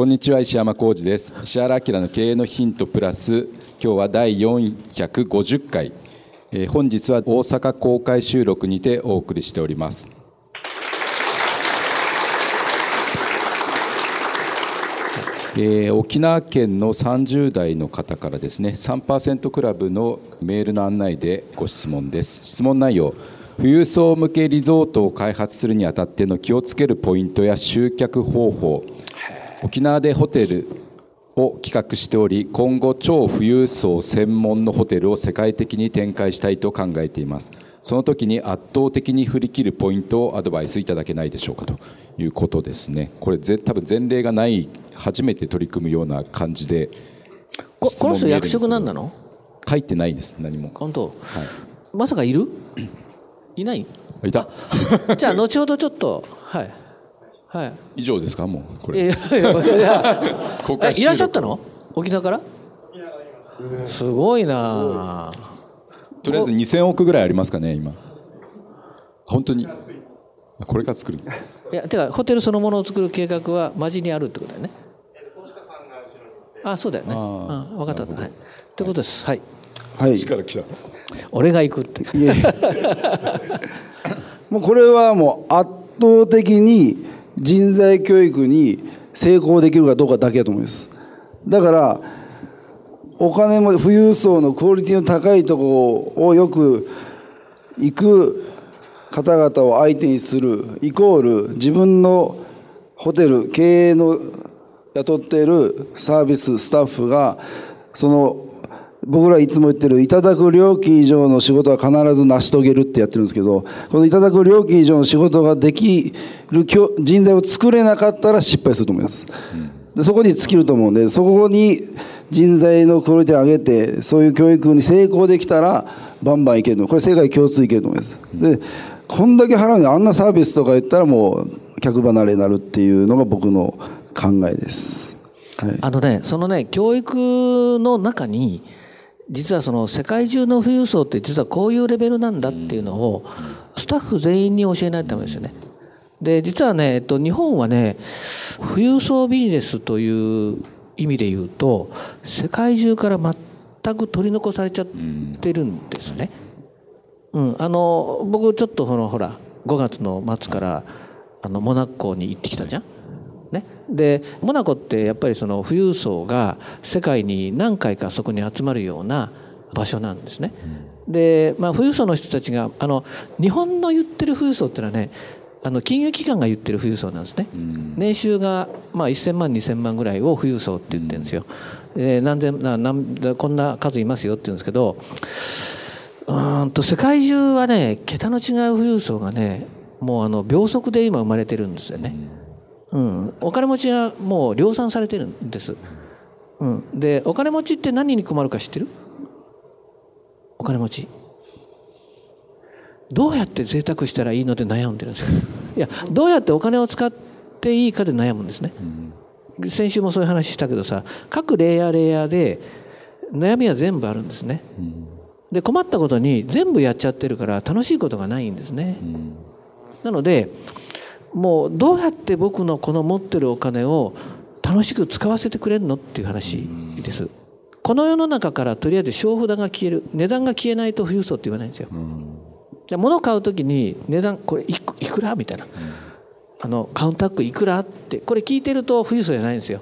こんにちは石山浩二です。石原明の経営のヒントプラス今日は第450回、えー、本日は大阪公開収録にてお送りしております。えー、沖縄県の30代の方からですね3%クラブのメールの案内でご質問です。質問内容富裕層向けリゾートを開発するにあたっての気をつけるポイントや集客方法沖縄でホテルを企画しており今後超富裕層専門のホテルを世界的に展開したいと考えています。その時に圧倒的に振り切るポイントをアドバイスいただけないでしょうかということですね。これぜ多分前例がない初めて取り組むような感じでここの人役職何なの？書いてないです何も。本当、はい、まさかいる？いない？いた。じゃあ後ほどちょっとはいはい、以上ですかもうこれ。いやいやいやいらっしゃったの？沖縄から？すごいな。とりあえず2000億ぐらいありますかね今。本当に。これから作る。いやてかホテルそのものを作る計画はマジにあるってことだよね。あそうだよね。あ分かったはい。ということです。はい。はい。力来た。俺が行くって。もうこれはもう圧倒的に人材教育に成功できるかどうかだけだと思います。だからお金も富裕層のクオリティの高いところをよく行く方々を相手にするイコール自分のホテル経営の雇っているサービススタッフがその僕らいつも言ってるいただく料金以上の仕事は必ず成し遂げるってやってるんですけどこのいただく料金以上の仕事ができる人材を作れなかったら失敗すると思います、でそこに尽きると思うんでそこに人材のクオリティを上げてそういう教育に成功できたらバンバンいけるのこれ世界共通いけると思います。でこんだけ払うのにあんなサービスとか言ったらもう客離れになるっていうのが僕の考えです、はい、あのねそのね教育の中に実はその世界中の富裕層って実はこういうレベルなんだっていうのをスタッフ全員に教えないとダメですよね。で実はね、えっと、日本はね富裕層ビジネスという意味で言うと世界中から全く取り残されちゃってるんですね。うん、あの僕ちょっとそのほら5月の末からあのモナコに行ってきたじゃん。ね、でモナコってやっぱりその富裕層が世界に何回かそこに集まるような場所なんですね。で、まあ、富裕層の人たちがあの日本の言ってる富裕層っていうのはねあの金融機関が言ってる富裕層なんですね。年収が、まあ、1000万2000万ぐらいを富裕層って言ってるんですよ。で何千な何こんな数いますよって言うんですけどうんと世界中はね桁の違う富裕層がねもうあの秒速で今生まれてるんですよね。うん、お金持ちはもう量産されてるんです、うん、でお金持ちって何に困るか知ってる？お金持ち。どうやって贅沢したらいいので悩んでるんですよ いやどうやってお金を使っていいかで悩むんですね、うん、先週もそういう話したけどさ各レイヤーレイヤーで悩みは全部あるんですね、うん、で困ったことに全部やっちゃってるから楽しいことがないんですね、うん、なのでもうどうやって僕のこの持ってるお金を楽しく使わせてくれるのっていう話です。この世の中からとりあえず小札が消える値段が消えないと富裕層って言わないんですよ。じゃ物買う時に値段これいくらみたいな、あのカウンタックいくらってこれ聞いてると富裕層じゃないんですよ。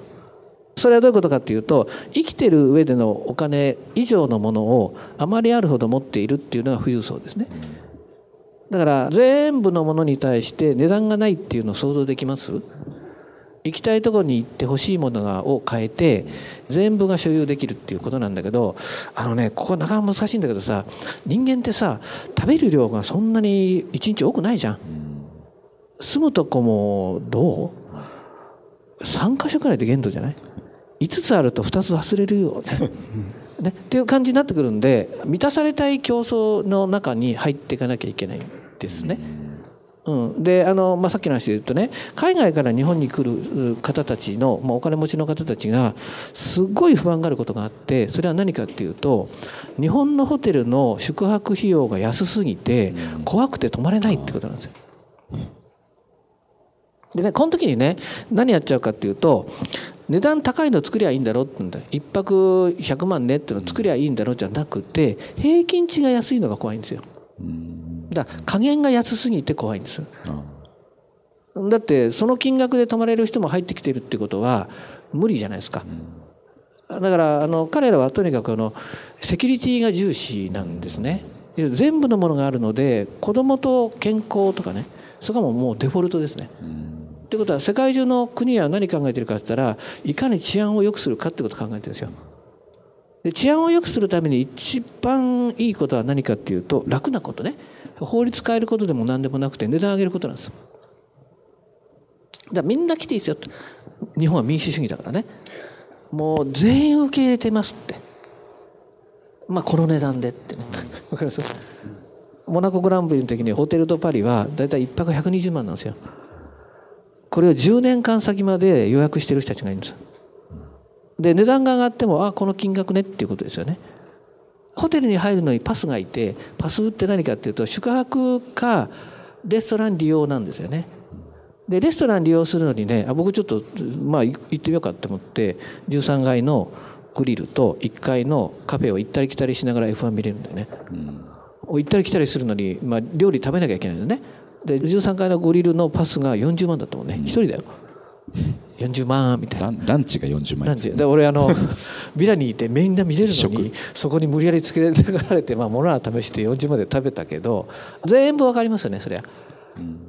それはどういうことかっていうと生きてる上でのお金以上のものをあまりあるほど持っているっていうのが富裕層ですね。だから全部のものに対して値段がないっていうのを想像できます？行きたいところに行って欲しいものがを変えて全部が所有できるっていうことなんだけどあのねここなかなか難しいんだけどさ人間ってさ食べる量がそんなに一日多くないじゃん。住むとこもどう ?3 箇所くらいで限度じゃない ?5 つあると2つ忘れるよね。ね、っていう感じになってくるんで満たされたい競争の中に入っていかなきゃいけないですね。うん、であの、まあ、さっきの話で言うとね海外から日本に来る方たちの、まあ、お金持ちの方たちがすごい不安があることがあってそれは何かっていうと日本のホテルの宿泊費用が安すぎて怖くて泊まれないってことなんですよ。でねこの時にね何やっちゃうかっていうと値段高いの作りゃいいんだろってんだ一泊100万ねっての作りゃいいんだろじゃなくて平均値が安いのが怖いんですよ。だから加減が安すぎて怖いんですだってその金額で泊まれる人も入ってきてるってことは無理じゃないですかだからあの彼らはとにかくあのセキュリティが重視なんですね全部のものがあるので子供と健康とかねそこはもうデフォルトですね。ってことは世界中の国は何考えてるかって言ったらいかに治安を良くするかってことを考えてるんですよ。で治安を良くするために一番いいことは何かっていうと楽なことね法律変えることでも何でもなくて値段上げることなんですよ。だからみんな来ていいですよ日本は民主主義だからね。もう全員受け入れてますって。まあこの値段でってね。わかります？モナコグランプリの時にホテルとパリはだいたい1泊120万なんですよ。これを10年間先まで予約してる人たちがいるんですで値段が上がってもあこの金額ねっていうことですよね。ホテルに入るのにパスがいてパスって何かっていうと宿泊かレストラン利用なんですよね。でレストラン利用するのにねあ僕ちょっとまあ行ってみようかって思って13階のグリルと1階のカフェを行ったり来たりしながら F1 見れるんだよね、行ったり来たりするのに、まあ、料理食べなきゃいけないんだね。で13階のグリルのパスが40万だったもん。ね一、人だよ40万みたいな。ランチが40万ランチ。で俺あの ビラにいてみんな見れるのにそこに無理やりつけられて、まあ、物は試して40万で食べたけど全部わかりますよねそりゃ、うん、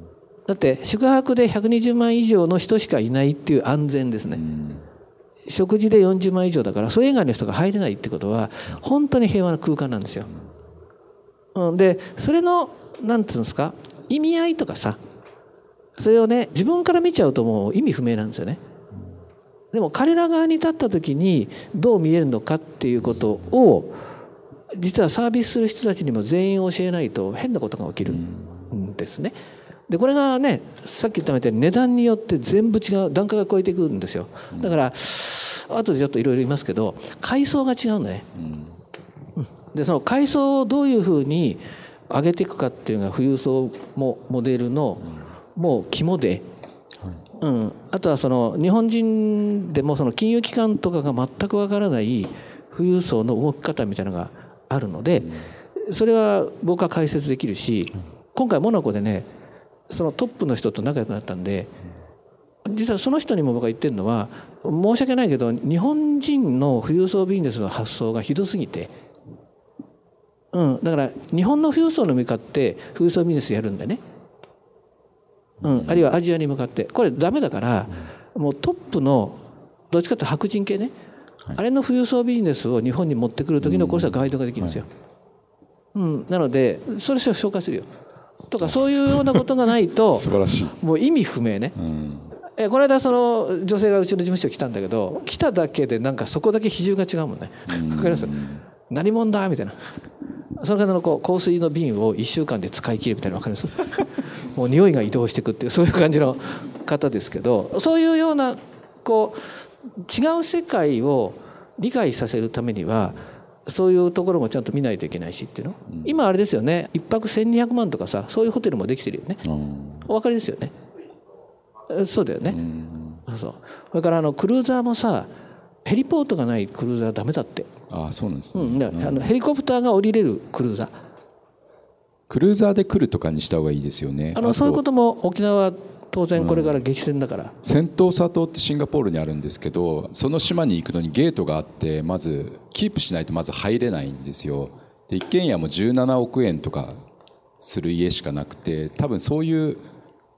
だって宿泊で120万以上の人しかいないっていう安全ですね、うん、食事で40万以上だからそれ以外の人が入れないってことは本当に平和な空間なんですよ、うん、でそれの何て言うんですか意味合いとかさそれをね自分から見ちゃうともう意味不明なんですよね。でも彼ら側に立った時にどう見えるのかっていうことを実はサービスする人たちにも全員教えないと変なことが起きるんですね。でこれがねさっき言ったみたいに値段によって全部違う段階が超えていくんですよ。だから後でちょっといろいろ言いますけど階層が違うんだね。でその階層をどういうふうに上げていくかっていうのが富裕層もモデルのもう肝で、うん、あとはその日本人でもその金融機関とかが全くわからない富裕層の動き方みたいなのがあるのでそれは僕は解説できるし今回モナコでねそのトップの人と仲良くなったんで実はその人にも僕が言ってるのは申し訳ないけど日本人の富裕層ビジネスの発想がひどすぎて。うん、だから日本の富裕層の向かって富裕層ビジネスやるんでね、うん、あるいはアジアに向かって。これダメだからもうトップのどっちかというと白人系ね、はい、あれの富裕層ビジネスを日本に持ってくる時のこれはガイドができるんですよ。うん、はい、なのでそれを紹介するよ。とかそういうようなことがないと 素晴らしい。もう意味不明ね。うん。えこの間その女性がうちの事務所来たんだけど来ただけでなんかそこだけ比重が違うもんね。わかります？何者だ？みたいな。その方のこう香水の瓶を1週間で使い切るみたいなの分かります？もう匂いが移動していくっていうそういう感じの方ですけどそういうようなこう違う世界を理解させるためにはそういうところもちゃんと見ないといけないしっていうの、うん、今あれですよね。1泊1200万とかさそういうホテルもできてるよね、うん、お分かりですよね。そうだよね、うん、そうそれからあのクルーザーもさヘリポートがないクルーザーダメだって。あそうなんですね、うん、あのヘリコプターが降りれるクルーザークルーザーで来るとかにした方がいいですよね。あのそういうことも沖縄当然これから激戦だから、セントーサ島ってシンガポールにあるんですけどその島に行くのにゲートがあってまずキープしないとまず入れないんですよ。で一軒家も17億円とかする家しかなくて多分そういう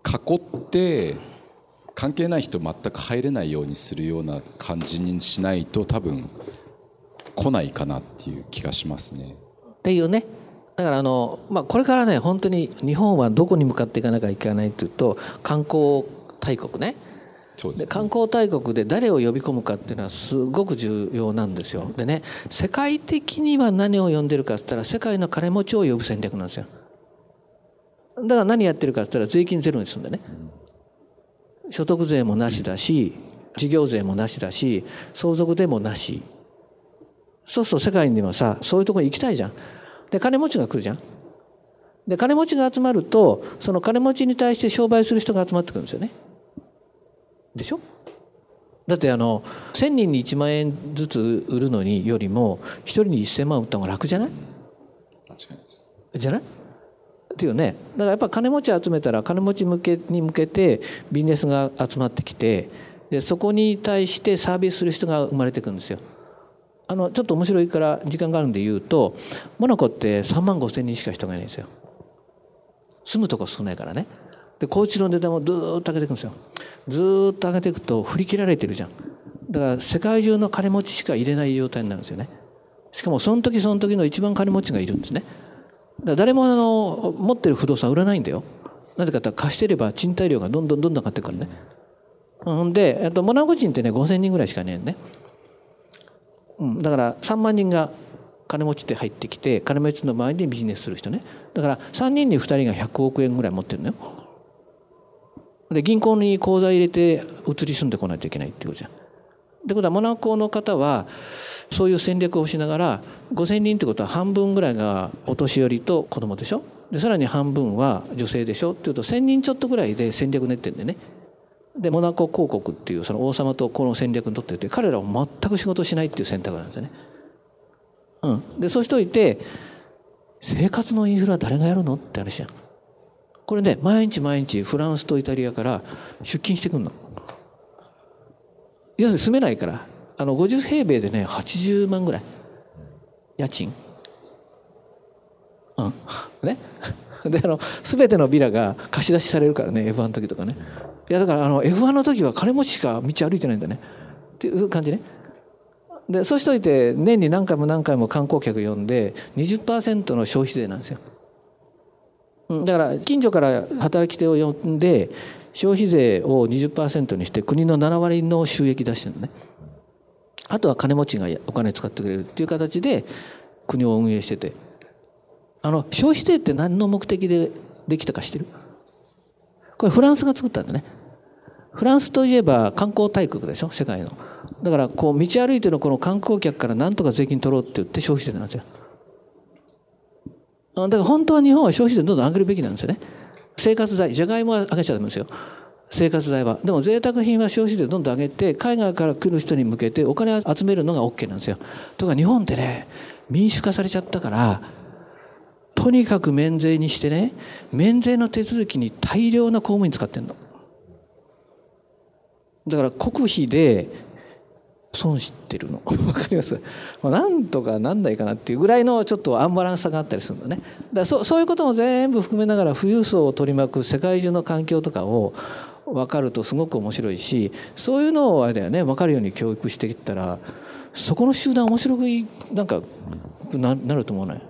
囲って関係ない人全く入れないようにするような感じにしないと多分来ないかなっていう気がしますね。っていうねだからあの、まあ、これからね本当に日本はどこに向かっていかなきゃいけないというと観光大国ね。そうですね。で観光大国で誰を呼び込むかっていうのはすごく重要なんですよ。でね世界的には何を呼んでるかって言ったら世界の金持ちを呼ぶ戦略なんですよ。だから何やってるかって言ったら税金ゼロにするんでね。所得税もなしだし事業税もなしだし相続税もなし。そうすると世界にはさそういうところに行きたいじゃんで金持ちが来るじゃん。で金持ちが集まるとその金持ちに対して商売する人が集まってくるんですよね。でしょ？だってあの1,000人に1万円ずつ売るのによりも1人に1,000万売った方が楽じゃない？間違いないです。じゃない？っていうね。だからやっぱ金持ち集めたら金持ち向けに向けてビジネスが集まってきてでそこに対してサービスする人が生まれてくるんですよ。あのちょっと面白いから時間があるんで言うとモナコって3万5千人しか人がいないんですよ。住むとこ少ないからね。で高知の値段もずっと上げていくんですよ。ずっと上げていくと振り切られてるじゃん。だから世界中の金持ちしか入れない状態になるんですよね。しかもその時その時の一番金持ちがいるんですね。だ誰もあの持ってる不動産売らないんだよ。なぜかって貸してれば賃貸料がどんどんどんどん上がってくからね。ほんで、えっと、モナコ人ってね5,000人ぐらいしかいないのね。うん、だから3万人が金持ちで入ってきて金持ちの周りでビジネスする人ね。だから3人に2人が100億円ぐらい持ってるのよ。で銀行に口座入れて移り住んでこないといけないってことじゃん。ってことはモナコの方はそういう戦略をしながら5,000人ってことは半分ぐらいがお年寄りと子供でしょ？でさらに半分は女性でしょ？っていうと1,000人ちょっとぐらいで戦略練ってるんでね。でモナコ公国っていうその王様とこの戦略にとってて彼らは全く仕事しないっていう選択なんですよね。うん、でそうしといて生活のインフラ誰がやるのって話じゃん。これね毎日毎日フランスとイタリアから出勤してくんの。要するに住めないからあの50平米でね80万ぐらい家賃。うん ね であの全てのビラが貸し出しされるからね F1 の時とかねいやだからあの F1 の時は金持ちしか道歩いてないんだね。っていう感じね。でそうしといて年に何回も何回も観光客呼んで20%の消費税なんですよ。だから近所から働き手を呼んで消費税を20%にして国の7割の収益出してるのね。あとは金持ちがお金使ってくれるっていう形で国を運営してて。あの消費税って何の目的でできたか知ってる？これフランスが作ったんだね。フランスといえば観光大国でしょ世界の。だからこう道歩いてのこの観光客から何とか税金取ろうって言って消費税なんですよ。だから本当は日本は消費税どんどん上げるべきなんですよね。生活財じゃがいもは上げちゃダメですよ。生活財は。でも贅沢品は消費税どんどん上げて海外から来る人に向けてお金を集めるのが OK なんですよ。とか日本ってね民主化されちゃったからとにかく免税にしてね免税の手続きに大量な公務員使ってんの。だから国費で損してるの。わかります？まあなんとかなんないかなっていうぐらいのちょっとアンバランスさがあったりするのね。だからそそういうことも全部含めながら富裕層を取り巻く世界中の環境とかを分かるとすごく面白いしそういうのをあれだよね分かるように教育していったらそこの集団面白くいなんかななると思わない、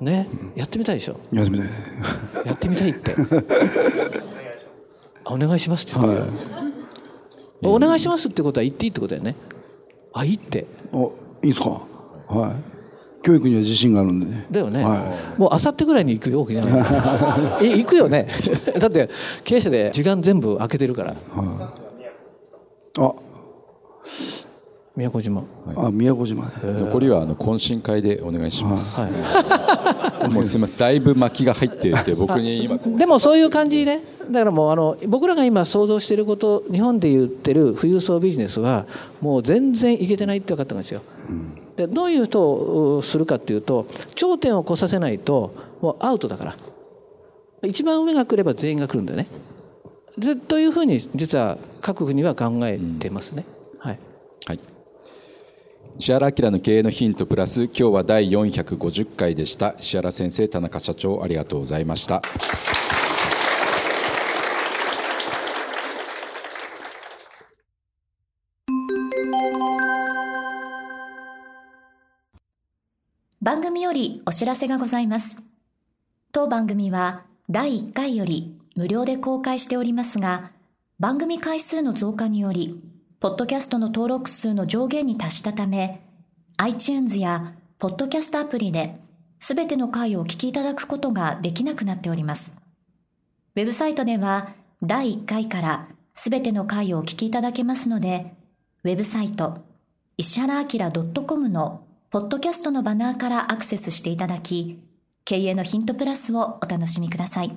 ね？やってみたいでしょ？やってみたい。やってみたいって。あお願いしますって言って。るよ、お願いしますってことは言っていいってことだよね。あいいって。おいいですか？はい。教育には自信があるんでね。だよね、はもうあさってぐらいに行くよ沖縄に。え行くよね。だって経営者で時間全部空けてるから。あ宮古島あ宮古島残りはあの懇親会でお願いします。は もうすみません、だいぶ巻きが入っていて、僕に今。い でもそういう感じねだからもうあの僕らが今想像していること日本で言ってる富裕層ビジネスはもう全然いけてないって分かったんですよ。でどういう人をするかっていうと頂点を越させないともうアウトだから一番上が来れば全員が来るんだよね。でというふうに実は各国は考えてますね。はい。はい。石原明の経営のヒントプラス今日は第450回でした。石原先生田中社長ありがとうございました。番組よりお知らせがございます。当番組は第1回より無料で公開しておりますが番組回数の増加によりポッドキャストの登録数の上限に達したため、iTunes やポッドキャストアプリで、すべての回をお聞きいただくことができなくなっております。ウェブサイトでは、第1回からすべての回をお聞きいただけますので、ウェブサイト、石原明 .com のポッドキャストのバナーからアクセスしていただき、経営のヒントプラスをお楽しみください。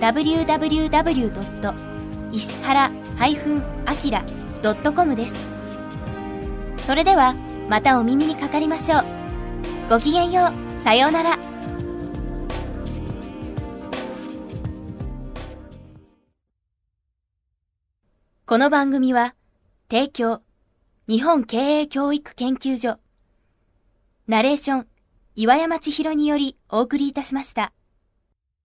www. 石原 -akira.com です。それではまたお耳にかかりましょう。ごきげんよう。さようなら。この番組は提供日本経営教育研究所ナレーション岩山千尋によりお送りいたしました。